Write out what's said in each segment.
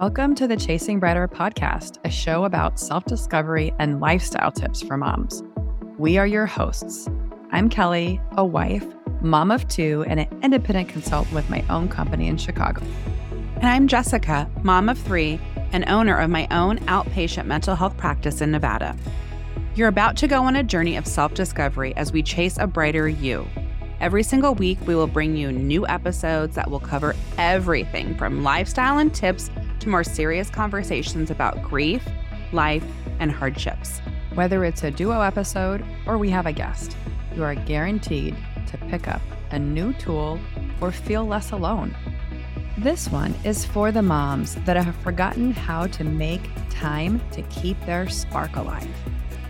Welcome to the Chasing Brighter podcast, a show about self discovery and lifestyle tips for moms. We are your hosts. I'm Kelly, a wife, mom of two, and an independent consultant with my own company in Chicago. And I'm Jessica, mom of three and owner of my own outpatient mental health practice in Nevada. You're about to go on a journey of self discovery as we chase a brighter you. Every single week, we will bring you new episodes that will cover everything from lifestyle and tips to more serious conversations about grief, life, and hardships. Whether it's a duo episode or we have a guest, you are guaranteed to pick up a new tool or feel less alone. This one is for the moms that have forgotten how to make time to keep their spark alive.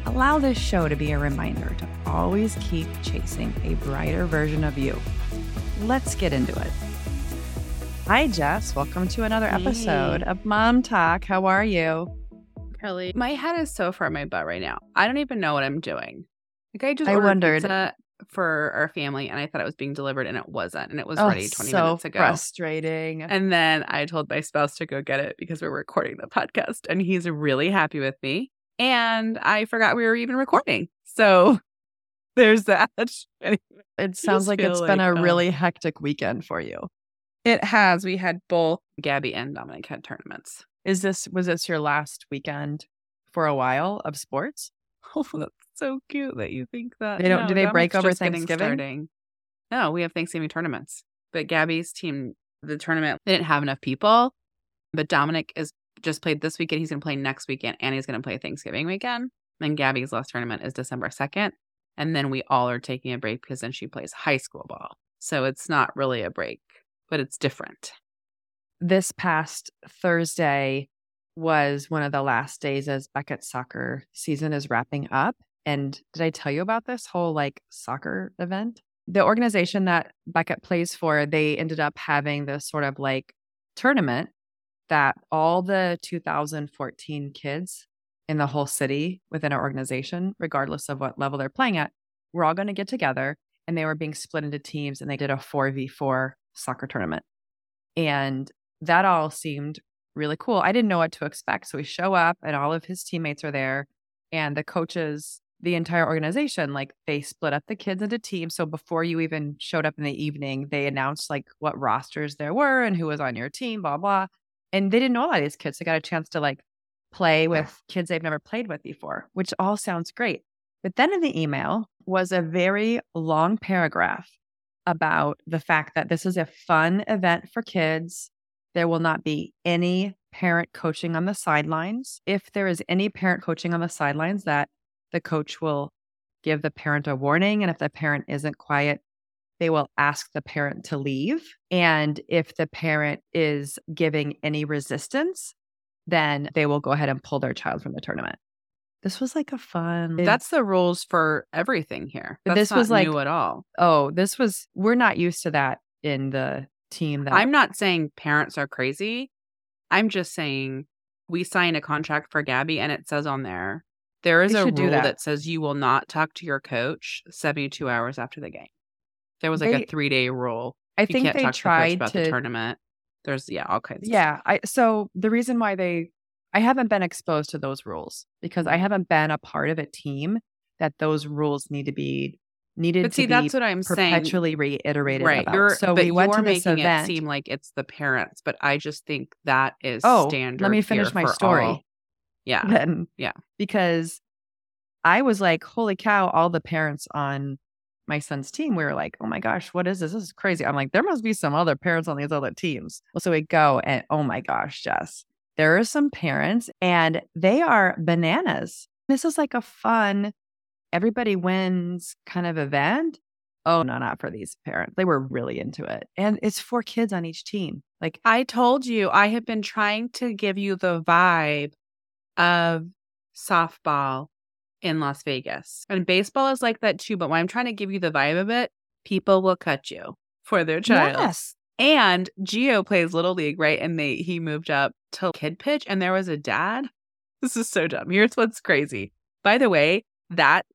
Allow this show to be a reminder to always keep chasing a brighter version of you. Let's get into it. Hi, Jess. Welcome to another Hey. episode of Mom Talk. How are you? Kelly, my head is so far in my butt right now. I don't even know what I'm doing. Like I just I ordered wondered. pizza for our family, and I thought it was being delivered, and it wasn't, and it was Oh, ready 20 so minutes ago. frustrating. And then I told my spouse to go get it because we're recording the podcast, and he's really happy with me. And I forgot we were even recording, so there's that. Anyway, it sounds like it's been a um, really hectic weekend for you. It has. We had both Gabby and Dominic had tournaments. Is this was this your last weekend for a while of sports? Oh, that's so cute that you think that. They don't- do they break over Thanksgiving? starting. No, we have Thanksgiving tournaments. But Gabby's team, the tournament, they didn't have enough people. But Dominic is just played this weekend. He's going to play next weekend, and he's going to play Thanksgiving weekend. And Gabby's last tournament is December second. And then we all are taking a break because then she plays high school ball. So it's not really a break, but it's different. This past Thursday was one of the last days as Beckett's soccer season is wrapping up. And did I tell you about this whole like soccer event? The organization that Beckett plays for, they ended up having this sort of like tournament that all the 2014 kids in the whole city within our organization, regardless of what level they're playing at, we're all going to get together and they were being split into teams and they did a 4v4 soccer tournament. And that all seemed really cool. I didn't know what to expect. So we show up and all of his teammates are there and the coaches, the entire organization, like they split up the kids into teams. So before you even showed up in the evening, they announced like what rosters there were and who was on your team, blah, blah. And they didn't know a lot of these kids. They got a chance to like play with kids they've never played with before, which all sounds great. But then in the email was a very long paragraph about the fact that this is a fun event for kids. There will not be any parent coaching on the sidelines. If there is any parent coaching on the sidelines, that the coach will give the parent a warning. And if the parent isn't quiet, they will ask the parent to leave. And if the parent is giving any resistance, then they will go ahead and pull their child from the tournament. This was like a fun. That's the rules for everything here. That's this was like- new at all. oh, this was, we're not used to that in the team that I'm not saying parents are crazy. I'm just saying we signed a contract for Gabby and it says on there there is a should do rule that. that. says you will not talk to your coach 72 hours after the game. There was like They- a 3-day rule. I You think can't they talk to the coach tried about the tournament. There's yeah, all kinds of Yeah. I so the reason why they I haven't been exposed to those rules because I haven't been a part of a team that those rules need to be needed But to see, be that's what I'm saying. perpetually reiterated Right. about. You're so but we went you're to this making event. it seem like it's the parents, but I just think that is Oh, standard. let me finish my story. all- Yeah. then Yeah. because I was like, holy cow, all the parents on my son's team, we were like, oh my gosh, what is this? This is crazy. I'm like, there must be some other parents on these other teams. Well, so we go and oh my gosh, Jess, there are some parents and they are bananas. This is like a fun, everybody wins kind of event. Oh, no, not for these parents. They were really into it. And it's four kids on each team. Like, I told you I have been trying to give you the vibe of softball in Las Vegas. And baseball is like that too, but when I'm trying to give you the vibe of it, people will cut you for their child. yes. And Geo plays Little League, right? And they he moved up to kid pitch and there was a dad. This is so dumb. Here's what's crazy. By the way, that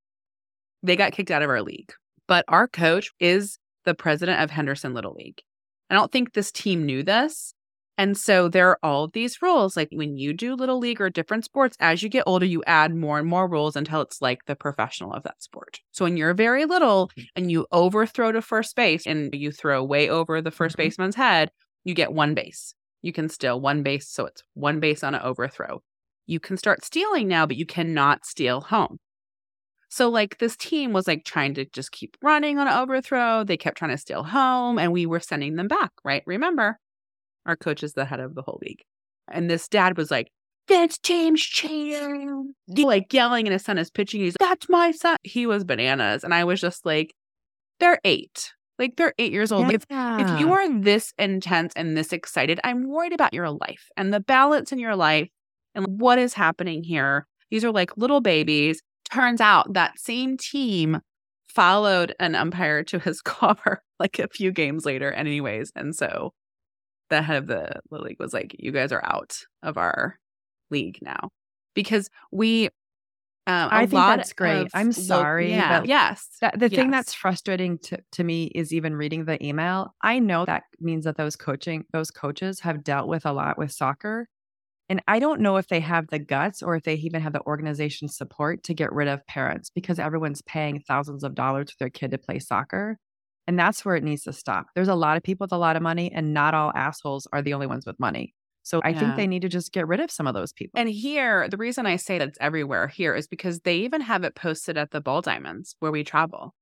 they got kicked out of our league. But our coach is the president of Henderson Little League. I don't think this team knew this. And so there are all these rules. Like when you do little league or different sports, as you get older, you add more and more rules until it's like the professional of that sport. So when you're very little and you overthrow to first base and you throw way over the 1st Mhm. baseman's head, you get one base. You can steal one base. So it's one base on an overthrow. You can start stealing now, but you cannot steal home. So like this team was like trying to just keep running on an overthrow. They kept trying to steal home and we were sending them back, right? Remember, our coach is the head of the whole league. And this dad was like, this team's cheating. Like yelling, and his son is pitching. He's like, that's my son. He was bananas. And I was just like, they're eight. Like they're eight years old. If, if you are this intense and this excited, I'm worried about your life and the balance in your life and what is happening here. These are like little babies. Turns out that same team followed an umpire to his car like a few games later, anyways. And so the head of the, the league was like, "You guys are out of our league now," because we. Um, a I think that's great. of I'm sorry, yeah, but yes. That, the thing that's frustrating to, to me is even reading the email. I know that means that those coaching those coaches have dealt with a lot with soccer. And I don't know if they have the guts or if they even have the organization support to get rid of parents because everyone's paying thousands of dollars for their kid to play soccer. And that's where it needs to stop. There's a lot of people with a lot of money, and not all assholes are the only ones with money. So I Yeah. think they need to just get rid of some of those people. And here, the reason I say that it's everywhere here is because they even have it posted at the ball diamonds where we travel.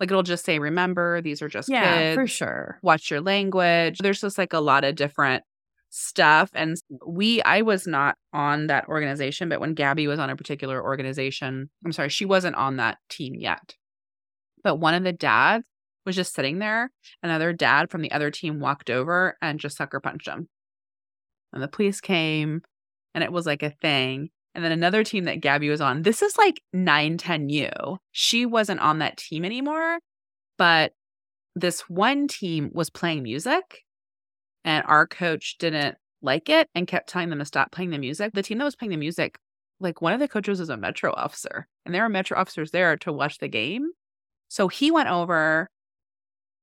Like it'll just say, remember, these are just yeah, kids. for sure. Watch your language. There's just like a lot of different stuff. And we, I was not on that organization, but when Gabby was on a particular organization, I'm sorry, she wasn't on that team yet. But one of the dads was just sitting there. Another dad from the other team walked over and just sucker punched him. And the police came and it was like a thing. And then another team that Gabby was on, this is like 910U. She wasn't on that team anymore, but this one team was playing music and our coach didn't like it and kept telling them to stop playing the music. The team that was playing the music, like one of the coaches was a metro officer and there were metro officers there to watch the game. So he went over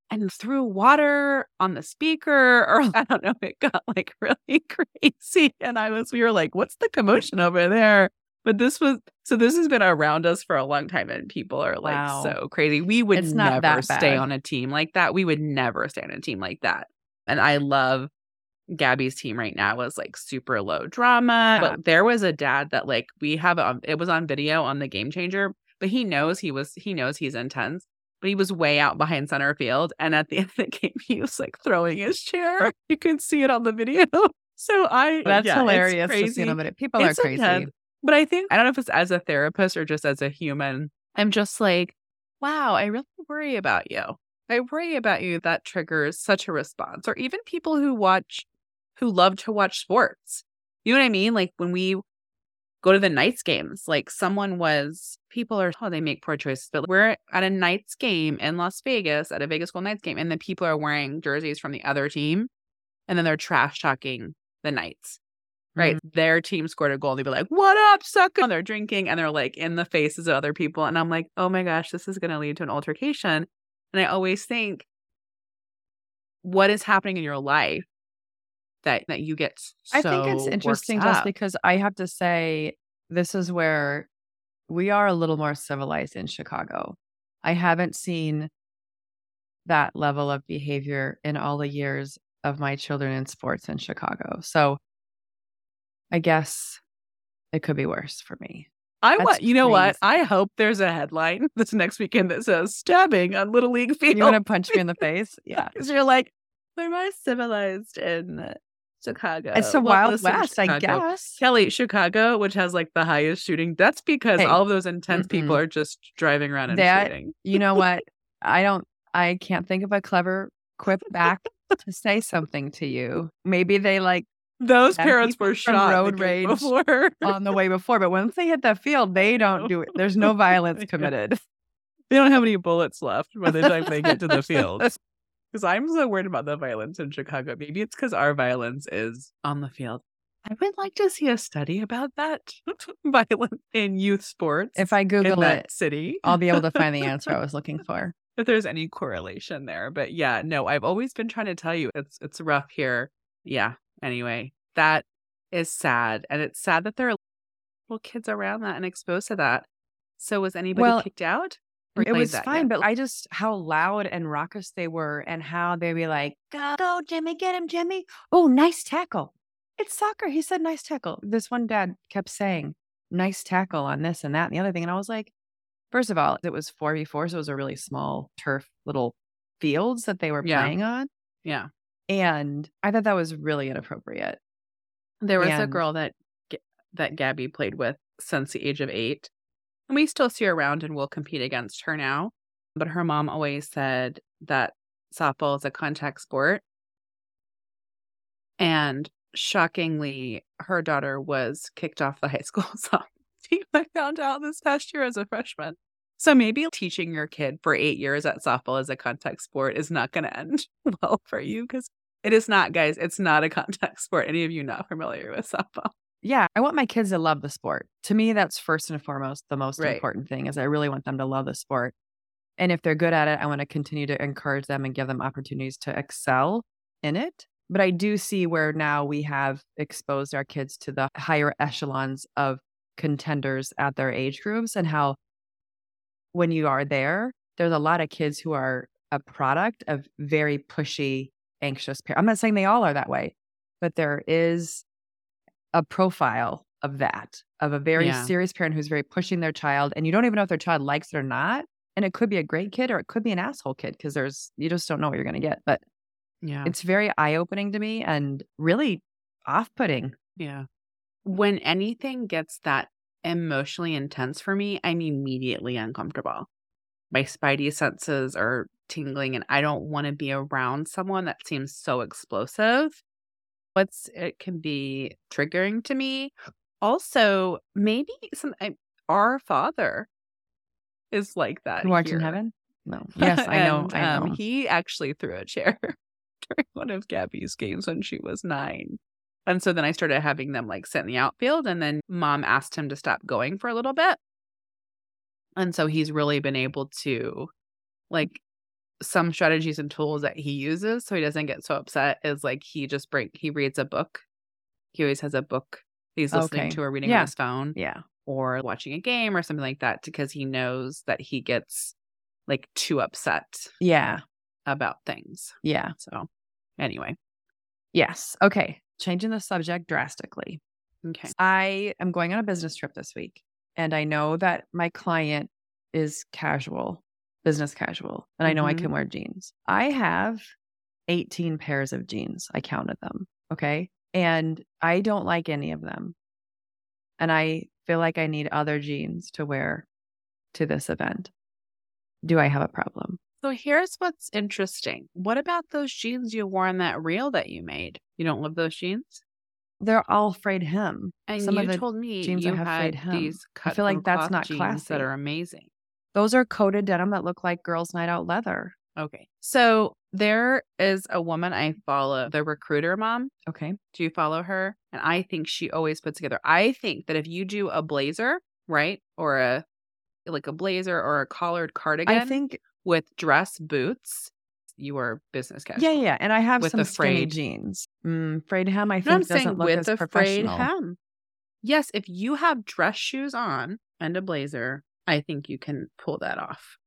and threw water on the speaker or I don't know, it got like really crazy. And I was, we were like, what's the commotion over there? But this was, so this has been around us for a long time and people are like Wow. so crazy. We would It's never stay on a team like that. We would never stay on a team like that. And I love Gabby's team right now was like super low drama. But there was a dad that like we have on it was on video on the game changer, but he knows he was he knows he's intense. But he was way out behind center field. And at the end of the game, he was like throwing his chair. You could see it on the video. So I That's yeah, hilarious to see crazy. people It's are crazy. intense. But I think I don't know if it's as a therapist or just as a human. I'm just like, wow, I really worry about you. I worry about you that triggers such a response. Or even people who watch who love to watch sports. You know what I mean? Like when we go to the Knights games, like someone was people are oh, they make poor choices, but we're at a Knights game in Las Vegas, at a Vegas Gold Knights game, and the people are wearing jerseys from the other team, and then they're trash talking the Knights right? Mm-hmm. Their team scored a goal. And they'd be like, "What up, sucker?" And they're drinking, and they're like in the faces of other people. And I'm like, "Oh my gosh, this is going to lead to an altercation." And I always think, what is happening in your life that that you get? So I think it's interesting just because I have to say this is where we are a little more civilized in Chicago. I haven't seen that level of behavior in all the years of my children in sports in Chicago. So I guess it could be worse for me. I want. You know what? I hope there's a headline this next weekend that says "stabbing on little league field." You want to punch me in the face? Yeah. because you're like, we're more civilized in Chicago. It's the Well, Wild listen, West, I guess. Kelly, Chicago, which has like the highest shooting, that's because Hey, all of those intense people mm-mm. are just driving around and That- shooting. You know what? I don't, I can't think of a clever quip back to say something to you. Maybe they like Those parents were shot road rage before. on the way before, but once they hit the field, they don't do it. There's no violence committed. they don't have any bullets left by the time they get to the field. Because I'm so worried about the violence in Chicago. Maybe it's because our violence is on the field. I would like to see a study about that violence in youth sports If I Google that it, city. I'll be able to find the answer I was looking for. if there's any correlation there. But yeah, no, I've always been trying to tell you it's it's rough here. Yeah. Anyway, that is sad. And it's sad that there are little kids around that and exposed to that. So was anybody Well, kicked out? It was fine, yet? but I just how loud and raucous they were and how they'd be like, Go, go, Jimmy, get him, Jimmy. Oh, nice tackle. It's soccer. He said nice tackle. This one dad kept saying, nice tackle on this and that and the other thing. And I was like, first of all, it was 4v4, so it was a really small turf little fields that they were Yeah. playing on. yeah. And I thought that was really inappropriate. There was a girl that that Gabby played with since the age of eight, and we still see her around and we'll compete against her now. But her mom always said that softball is a contact sport, and shockingly, her daughter was kicked off the high school softball team. I found out this past year as a freshman. So maybe teaching your kid for eight years at softball as a contact sport is not going to end well for you because it is not, guys. It's not a contact sport. Any of you not familiar with softball? Yeah, I want my kids to love the sport. To me, that's first and foremost the most Right. important thing is I really want them to love the sport. And if they're good at it, I want to continue to encourage them and give them opportunities to excel in it. But I do see where now we have exposed our kids to the higher echelons of contenders at their age groups and how when you are there, there's a lot of kids who are a product of very pushy, anxious parents. I'm not saying they all are that way, but there is a profile of that, of a very Yeah. serious parent who's very pushing their child, and you don't even know if their child likes it or not. And it could be a great kid or it could be an asshole kid because there's, you just don't know what you're going to get. But Yeah. it's very eye opening to me and really off putting. Yeah. When anything gets that emotionally intense for me, I'm immediately uncomfortable. My spidey senses are tingling and I don't want to be around someone that seems so explosive. What's it can be triggering to me. Also, maybe some I, our father is like that. Who art in here. heaven? No. Yes, I know. And, I know. Um, he actually threw a chair during one of Gabby's games when she was nine. And so then I started having them like sit in the outfield, and then mom asked him to stop going for a little bit. And so he's really been able to, like, some strategies and tools that he uses so he doesn't get so upset is like he just break he reads a book. He always has a book he's listening Okay. to or reading Yeah. on his phone yeah. or watching a game or something like that because he knows that he gets like too upset Yeah. about things. Yeah. So, anyway, Yes. Okay. Changing the subject drastically. okay. I am going on a business trip this week, and I know that my client is casual, business casual, and I know I Mhm. can wear jeans. I have 18 pairs of jeans. I counted them. Okay. And I don't like any of them. And I feel like I need other jeans to wear to this event. Do I have a problem? So here's what's interesting. What about those jeans you wore in that reel that you made? You don't love those jeans? They're all frayed hem. And Some you of the told me jeans you have had frayed hem. these cut feel like that's not jeans classy. that are amazing. Those are coated denim that look like girls' night out leather. Okay. So there is a woman I follow, the recruiter mom. Okay. Do you follow her? And I think she always puts together. I think that if you do a blazer, right? Or a like a blazer or a collared cardigan I think with dress boots, you are business casual. Yeah, yeah. And I have With some skinny frayed- jeans. Mm, frayed hem, I No, I'm think doesn't saying look with as a frayed hem. Yes, if you have dress shoes on and a blazer, I think you can pull that off.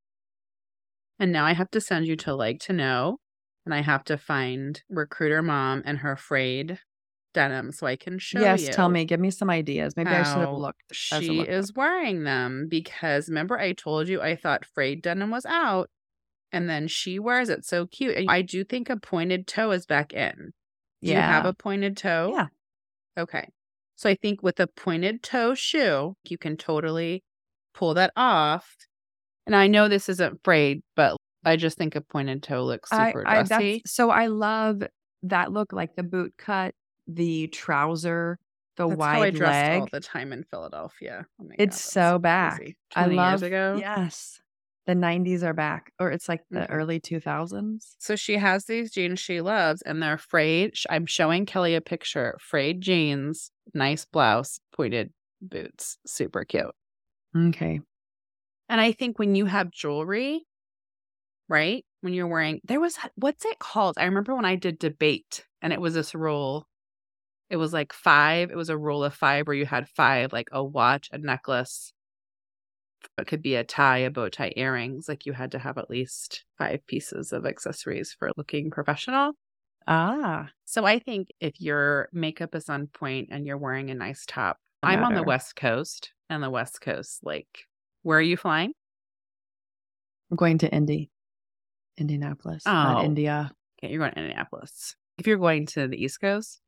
And now I have to send you to like to know, and I have to find recruiter mom and her frayed denim so I can show yes, you. Yes, tell me. Give me some ideas. Maybe I should have looked. She look is wearing them because remember I told you I thought frayed denim was out, and then she wears it so cute. And I do think a pointed toe is back in. Do you have a pointed toe? Yeah. Okay. So I think with a pointed toe shoe, you can totally pull that off. And I know this isn't frayed, but I just think a pointed toe looks super I, dressy. so I love that look, like the boot cut, the trouser, the That's wide how I dressed leg. all the time in Philadelphia. Oh It's God, so back. I love. years ago. Yes, the '90s are back, or it's like the Mhm. early 2000s. So she has these jeans she loves, and they're frayed. I'm showing Kelly a picture. Frayed jeans, nice blouse, pointed boots, super cute. Okay. And I think when you have jewelry, right? When you're wearing, there was, what's it called? I remember when I did debate and it was this rule it was like five. It was a rule of five where you had five, like a watch, a necklace. It could be a tie, a bow tie, earrings. Like you had to have at least five pieces of accessories for looking professional. Ah. So I think if your makeup is on point and you're wearing a nice top, I'm on the West Coast and the West Coast, like, where are you flying? I'm going to Indy, Indianapolis, oh, not. India. Okay, you're going to Indianapolis. If you're going to the East Coast,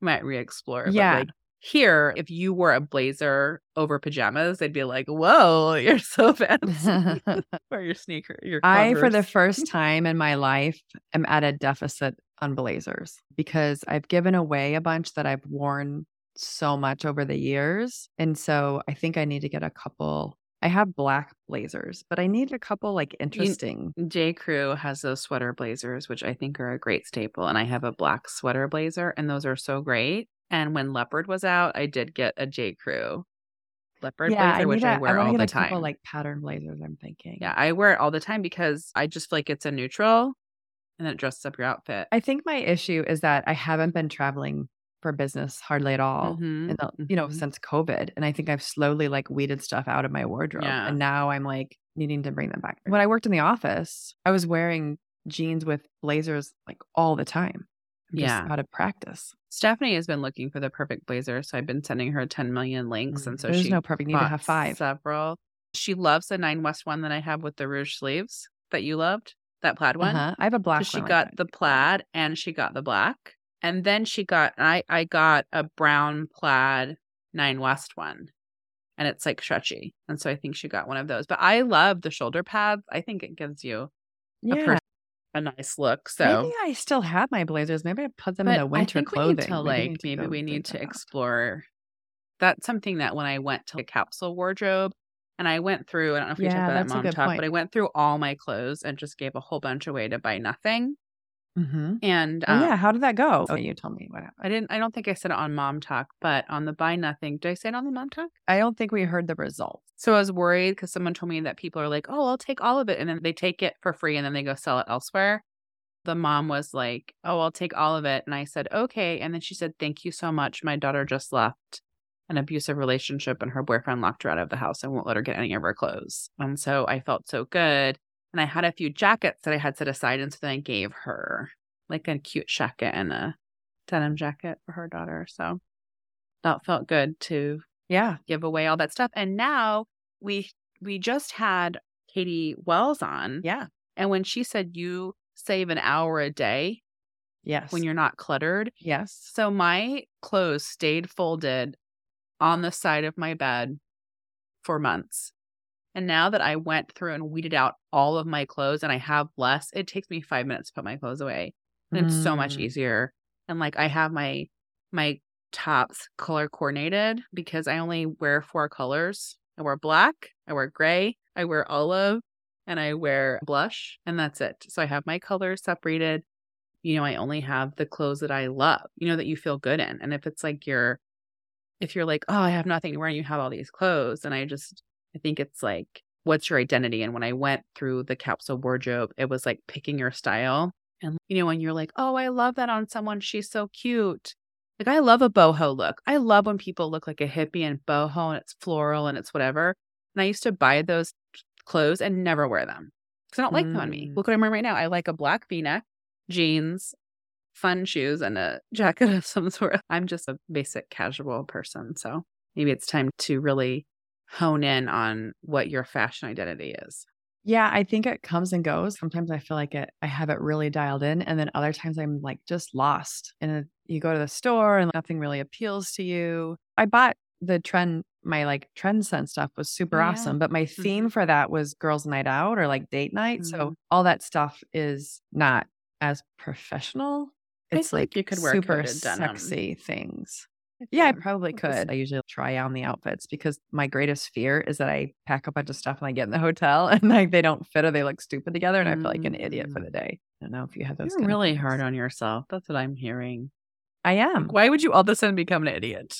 you might re-explore. Yeah. like, here, if you wore a blazer over pajamas, they'd be like, "Whoa, you're so fancy." or your sneaker, your I, for the first time in my life, am at a deficit on blazers because I've given away a bunch that I've worn so much over the years. And so I think I need to get a couple. I have black blazers, but I need a couple like interesting. J. Crew has those sweater blazers, which I think are a great staple. And I have a black sweater blazer, and those are so great. And when Leopard was out, I did get a J. Crew leopard yeah, blazer, I which need I a- wear wanna all the a time. couple like pattern blazers. I'm thinking. yeah, I wear it all the time because I just feel like it's a neutral and it dresses up your outfit. I think my issue is that I haven't been traveling for business hardly at all. Mhm, in the, you know, mhm. since COVID. And I think I've slowly like weeded stuff out of my wardrobe. Yeah. And now I'm like needing to bring them back. When I worked in the office, I was wearing jeans with blazers like all the time. I'm Yeah. out of practice. Stephanie has been looking for the perfect blazer, so I've been sending her 10 million links. And so There's she no perfect. Need to have five. several. She loves the Nine West one that I have with the rouge sleeves that you loved, that plaid one. Uh-huh. I have a black So she like got the plaid and she got the black. And then she got I I got a brown plaid nine west one. And it's like stretchy. And so I think she got one of those. But I love the shoulder pads. I think it gives you a, pers- a nice look. So Maybe I still have my blazers. Maybe I put them in the winter I think clothing. We need to like maybe we need to explore. That's something that when I went to a capsule wardrobe and I went through, I don't know if we Yeah, talked about that mom talk, point. but I went through all my clothes and just gave a whole bunch away to buy nothing. Mhm. And Oh, um, yeah. How did that go? Oh, you told me what happened. I didn't. I don't think I said it on Mom Talk, but on the Buy Nothing. Did I say it on the Mom Talk? I don't think we heard the results. So I was worried because someone told me that people are like, "Oh, I'll take all of it," and then they take it for free, and then they go sell it elsewhere. The mom was like, "Oh, I'll take all of it," and I said, "Okay." And then she said, "Thank you so much. My daughter just left an abusive relationship, and her boyfriend locked her out of the house and won't let her get any of her clothes." And so I felt so good, and I had a few jackets that I had set aside, and so then I gave her like a cute jacket and a denim jacket for her daughter. So that felt good to Yeah. give away all that stuff. And now we we just had Katie Wells on. Yeah. And when she said you save an hour a day Yes. when you're not cluttered. yes. So my clothes stayed folded on the side of my bed for months. And now that I went through and weeded out all of my clothes and I have less, it takes me five minutes to put my clothes away. And it's so much Mm. easier. And like I have my my tops color coordinated because I only wear four colors. I wear black, I wear gray, I wear olive, and I wear blush, and that's it. So I have my colors separated. You know, I only have the clothes that I love, you know, that you feel good in. And if it's like you're if you're like, oh, I have nothing to wear and you have all these clothes, and I just I think it's like, what's your identity? And when I went through the capsule wardrobe, it was like picking your style. And, you know, when you're like, oh, I love that on someone. She's so cute. Like, I love a boho look. I love when people look like a hippie and boho and it's floral and it's whatever. And I used to buy those clothes and never wear them because I don't like them on me. Mm. Look what I'm wearing right now. I like a black v neck, jeans, fun shoes, and a jacket of some sort. I'm just a basic casual person. So maybe it's time to really hone in on what your fashion identity is. Yeah, I think it comes and goes. Sometimes I feel like it I have it really dialed in and then other times I'm like just lost. And you go to the store and nothing really appeals to you. I bought the trend my like trend sense stuff was super yeah. awesome, but my theme for that was girls night out or like date night. So Mhm. all that stuff is not as professional. It's like you could wear super sexy things. Yeah, I probably could. I usually try on the outfits because my greatest fear is that I pack a bunch of stuff and I get in the hotel and like they don't fit or they look stupid together and I feel like an idiot for Mm. the day. I don't know if you have those. You're really hard on yourself. That's what I'm hearing. I am. Why would you all of a sudden become an idiot?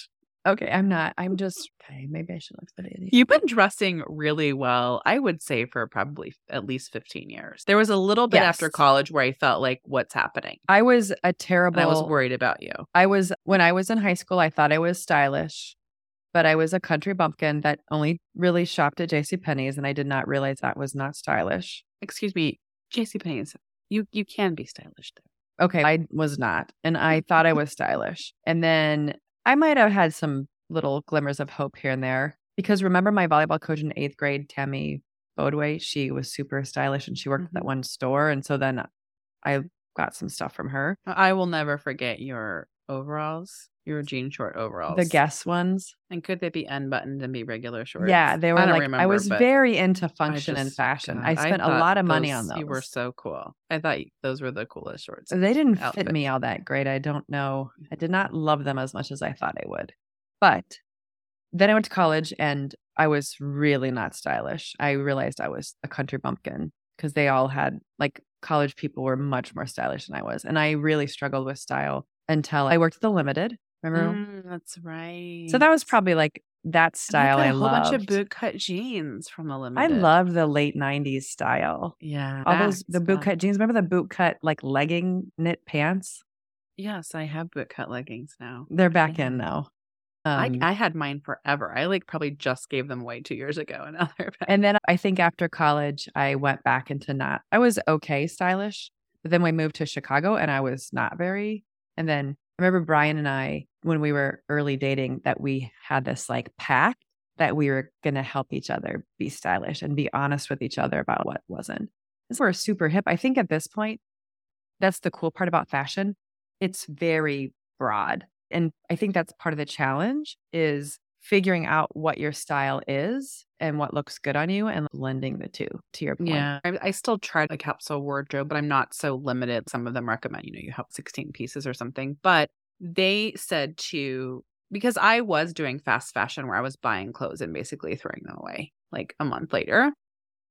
Okay, I'm not. I'm mm-hmm. just okay. Maybe I should look at it. You've been dressing really well, I would say, for probably at least 15 years. There was a little bit after college where I felt like, what's happening? I was a And terrible. I was worried about you. I was when I was in high school. I thought I was stylish, but I was a country bumpkin that only really shopped at J.C. Penney's, and I did not realize that was not stylish. Excuse me, JCPenney's. You you can be stylish there. Okay, I was not, and I mm. thought I was stylish, and then I might have had some little glimmers of hope here and there because remember my volleyball coach in eighth grade, Tammy Bodway. She was super stylish, and she worked at that Mhm. one store, and so then I got some stuff from her. I will never forget your overalls, your jean short overalls. The Guess ones. And could they be unbuttoned and be regular shorts? Yeah, they were I like I was very into I function and fashion. God, I spent a lot of money on those. You were so cool. I thought those were the coolest shorts. they didn't fit me all that great. I don't know. I did not mm-hmm. love them as much as I thought I would. But then I went to college and I was really not stylish. I realized I was a country bumpkin because they all had like college people were much more stylish than I was. And I really struggled with style until I worked at the limited. Remember? Mm, that's right. So that was probably like that style got I a whole loved. bunch of bootcut jeans from the limited. I love the late 90s style. yeah All those the bootcut jeans. Remember the bootcut like legging knit pants? Yes, I have bootcut leggings now. They're back in now. I, Um, I had mine forever. I like probably just gave them away two years ago, and and then I think after college, I went back into not. I was okay stylish, but then we moved to Chicago, and I was not very. And then I remember Brian and I, when we were early dating, that we had this like pact that we were going to help each other be stylish and be honest with each other about what wasn't. Because we're super hip. I think at this point, that's the cool part about fashion. It's very broad. And I think that's part of the challenge is figuring out what your style is and what looks good on you and blending the two to your point. Yeah, I, I still try a capsule wardrobe, but I'm not so limited. Some of them recommend, you know, you have 16 pieces or something. But they said to, because I was doing fast fashion where I was buying clothes and basically throwing them away like a month later.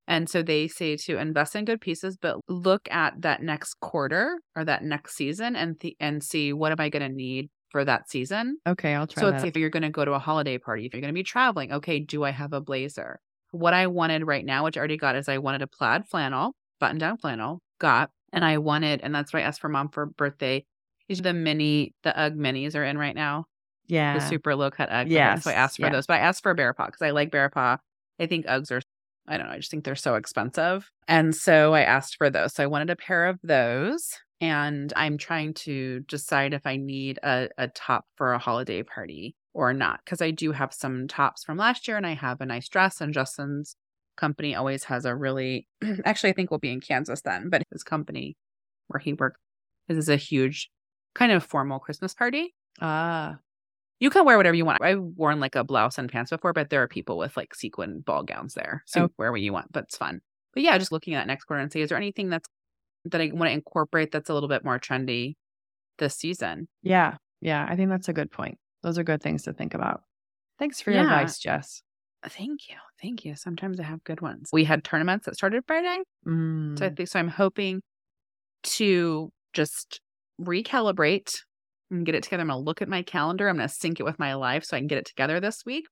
And so they say to invest in good pieces, but look at that next quarter or that next season and th- and see what am I going to need for that season. Okay, I'll try So that. it's if you're going to go to a holiday party, if you're going to be traveling, okay, do I have a blazer? What I wanted right now, which I already got, is I wanted a plaid flannel, button down flannel, got, and I wanted, and that's why I asked for mom for birthday. These are the mini, the UGG minis are in right now, yeah. the super low cut UGG. Yeah, So I asked for yeah. those, but I asked for a Bearpaw because I like Bearpaw. I think Uggs are, I don't know, I just think they're so expensive. And so I asked for those. So I wanted a pair of those. And I'm trying to decide if I need a, a top for a holiday party or not. Because I do have some tops from last year and I have a nice dress. And Justin's company always has a really, actually, I think we'll be in Kansas then, but his company where he works, is a huge kind of formal Christmas party. ah, You can wear whatever you want. I've worn like a blouse and pants before, but there are people with like sequin ball gowns there. So Oh. wear what you want, but it's fun. But yeah, just looking at next quarter and say, is there anything that's that I want to incorporate that's a little bit more trendy this season? yeah. Yeah. I think that's a good point. Those are good things to think about. Thanks for your Yeah. advice, Jess. Thank you. Thank you. Sometimes I have good ones. We had tournaments that started Friday. Mm. So I think so I'm hoping to just recalibrate and get it together. I'm gonna look at my calendar. I'm gonna sync it with my life so I can get it together this week.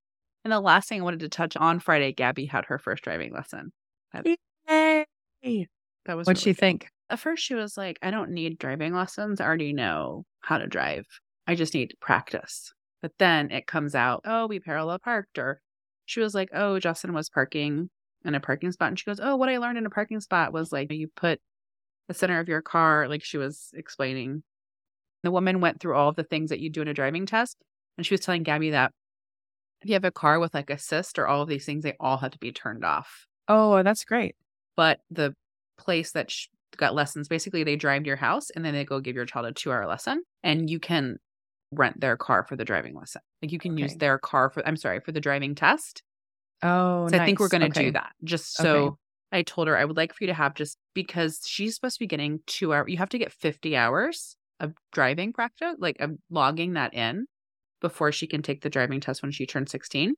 And the last thing I wanted to touch on Friday, Gabby had her first driving lesson. Yay. That was What'd she good. think? At first she was like, I don't need driving lessons. I already know how to drive. I just need practice. But then it comes out, oh, we parallel parked. Or she was like, oh, Justin was parking in a parking spot. And she goes, oh, what I learned in a parking spot was like you put the center of your car, like she was explaining. The woman went through all of the things that you do in a driving test. And she was telling Gabby that if you have a car with like assist or all of these things, they all have to be turned off Oh, that's great. but the place that sh- got lessons basically they drive to your house and then they go give your child a two hour lesson and you can rent their car for the driving lesson like you can use their car for i'm sorry for the driving test Oh, so i think we're going to Okay. do that just so Okay. i told her i would like for you to have just because she's supposed to be getting two hours. you have to get 50 hours of driving practice like of logging that in before she can take the driving test when she turns 16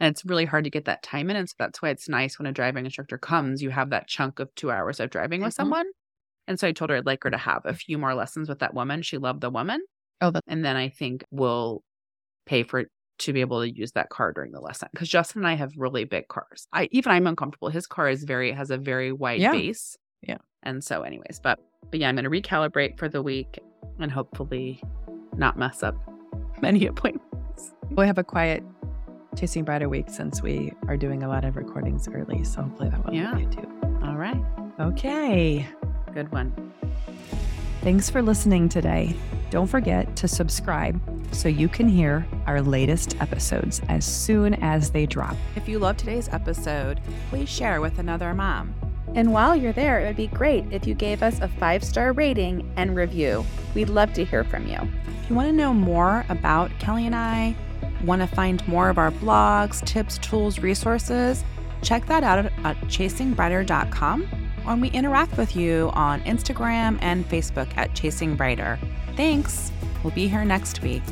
and it's really hard to get that time in. And so that's why it's nice when a driving instructor comes, you have that chunk of two hours of driving with Mhm. someone. And so I told her I'd like her to have a few more lessons with that woman. She loved the woman. Oh, that- And then I think we'll pay for to be able to use that car during the lesson because Justin and I have really big cars. I even I'm uncomfortable. His car is very has a very wide Yeah. base. Yeah. And so, anyways, but but yeah, I'm gonna recalibrate for the week and hopefully not mess up many appointments. We'll have a quiet Chasing Brighter week since we are doing a lot of recordings early. So hopefully that will Yeah. help you too. All right. Okay. Good one. Thanks for listening today. Don't forget to subscribe so you can hear our latest episodes as soon as they drop. If you love today's episode, please share with another mom. And while you're there, it would be great if you gave us a five star rating and review. We'd love to hear from you. If you want to know more about Kelly and I, want to find more of our blogs, tips, tools, resources, check that out at, chasingbrighter.com. And we interact with you on Instagram and Facebook at Chasing Brighter. Thanks. We'll be here next week.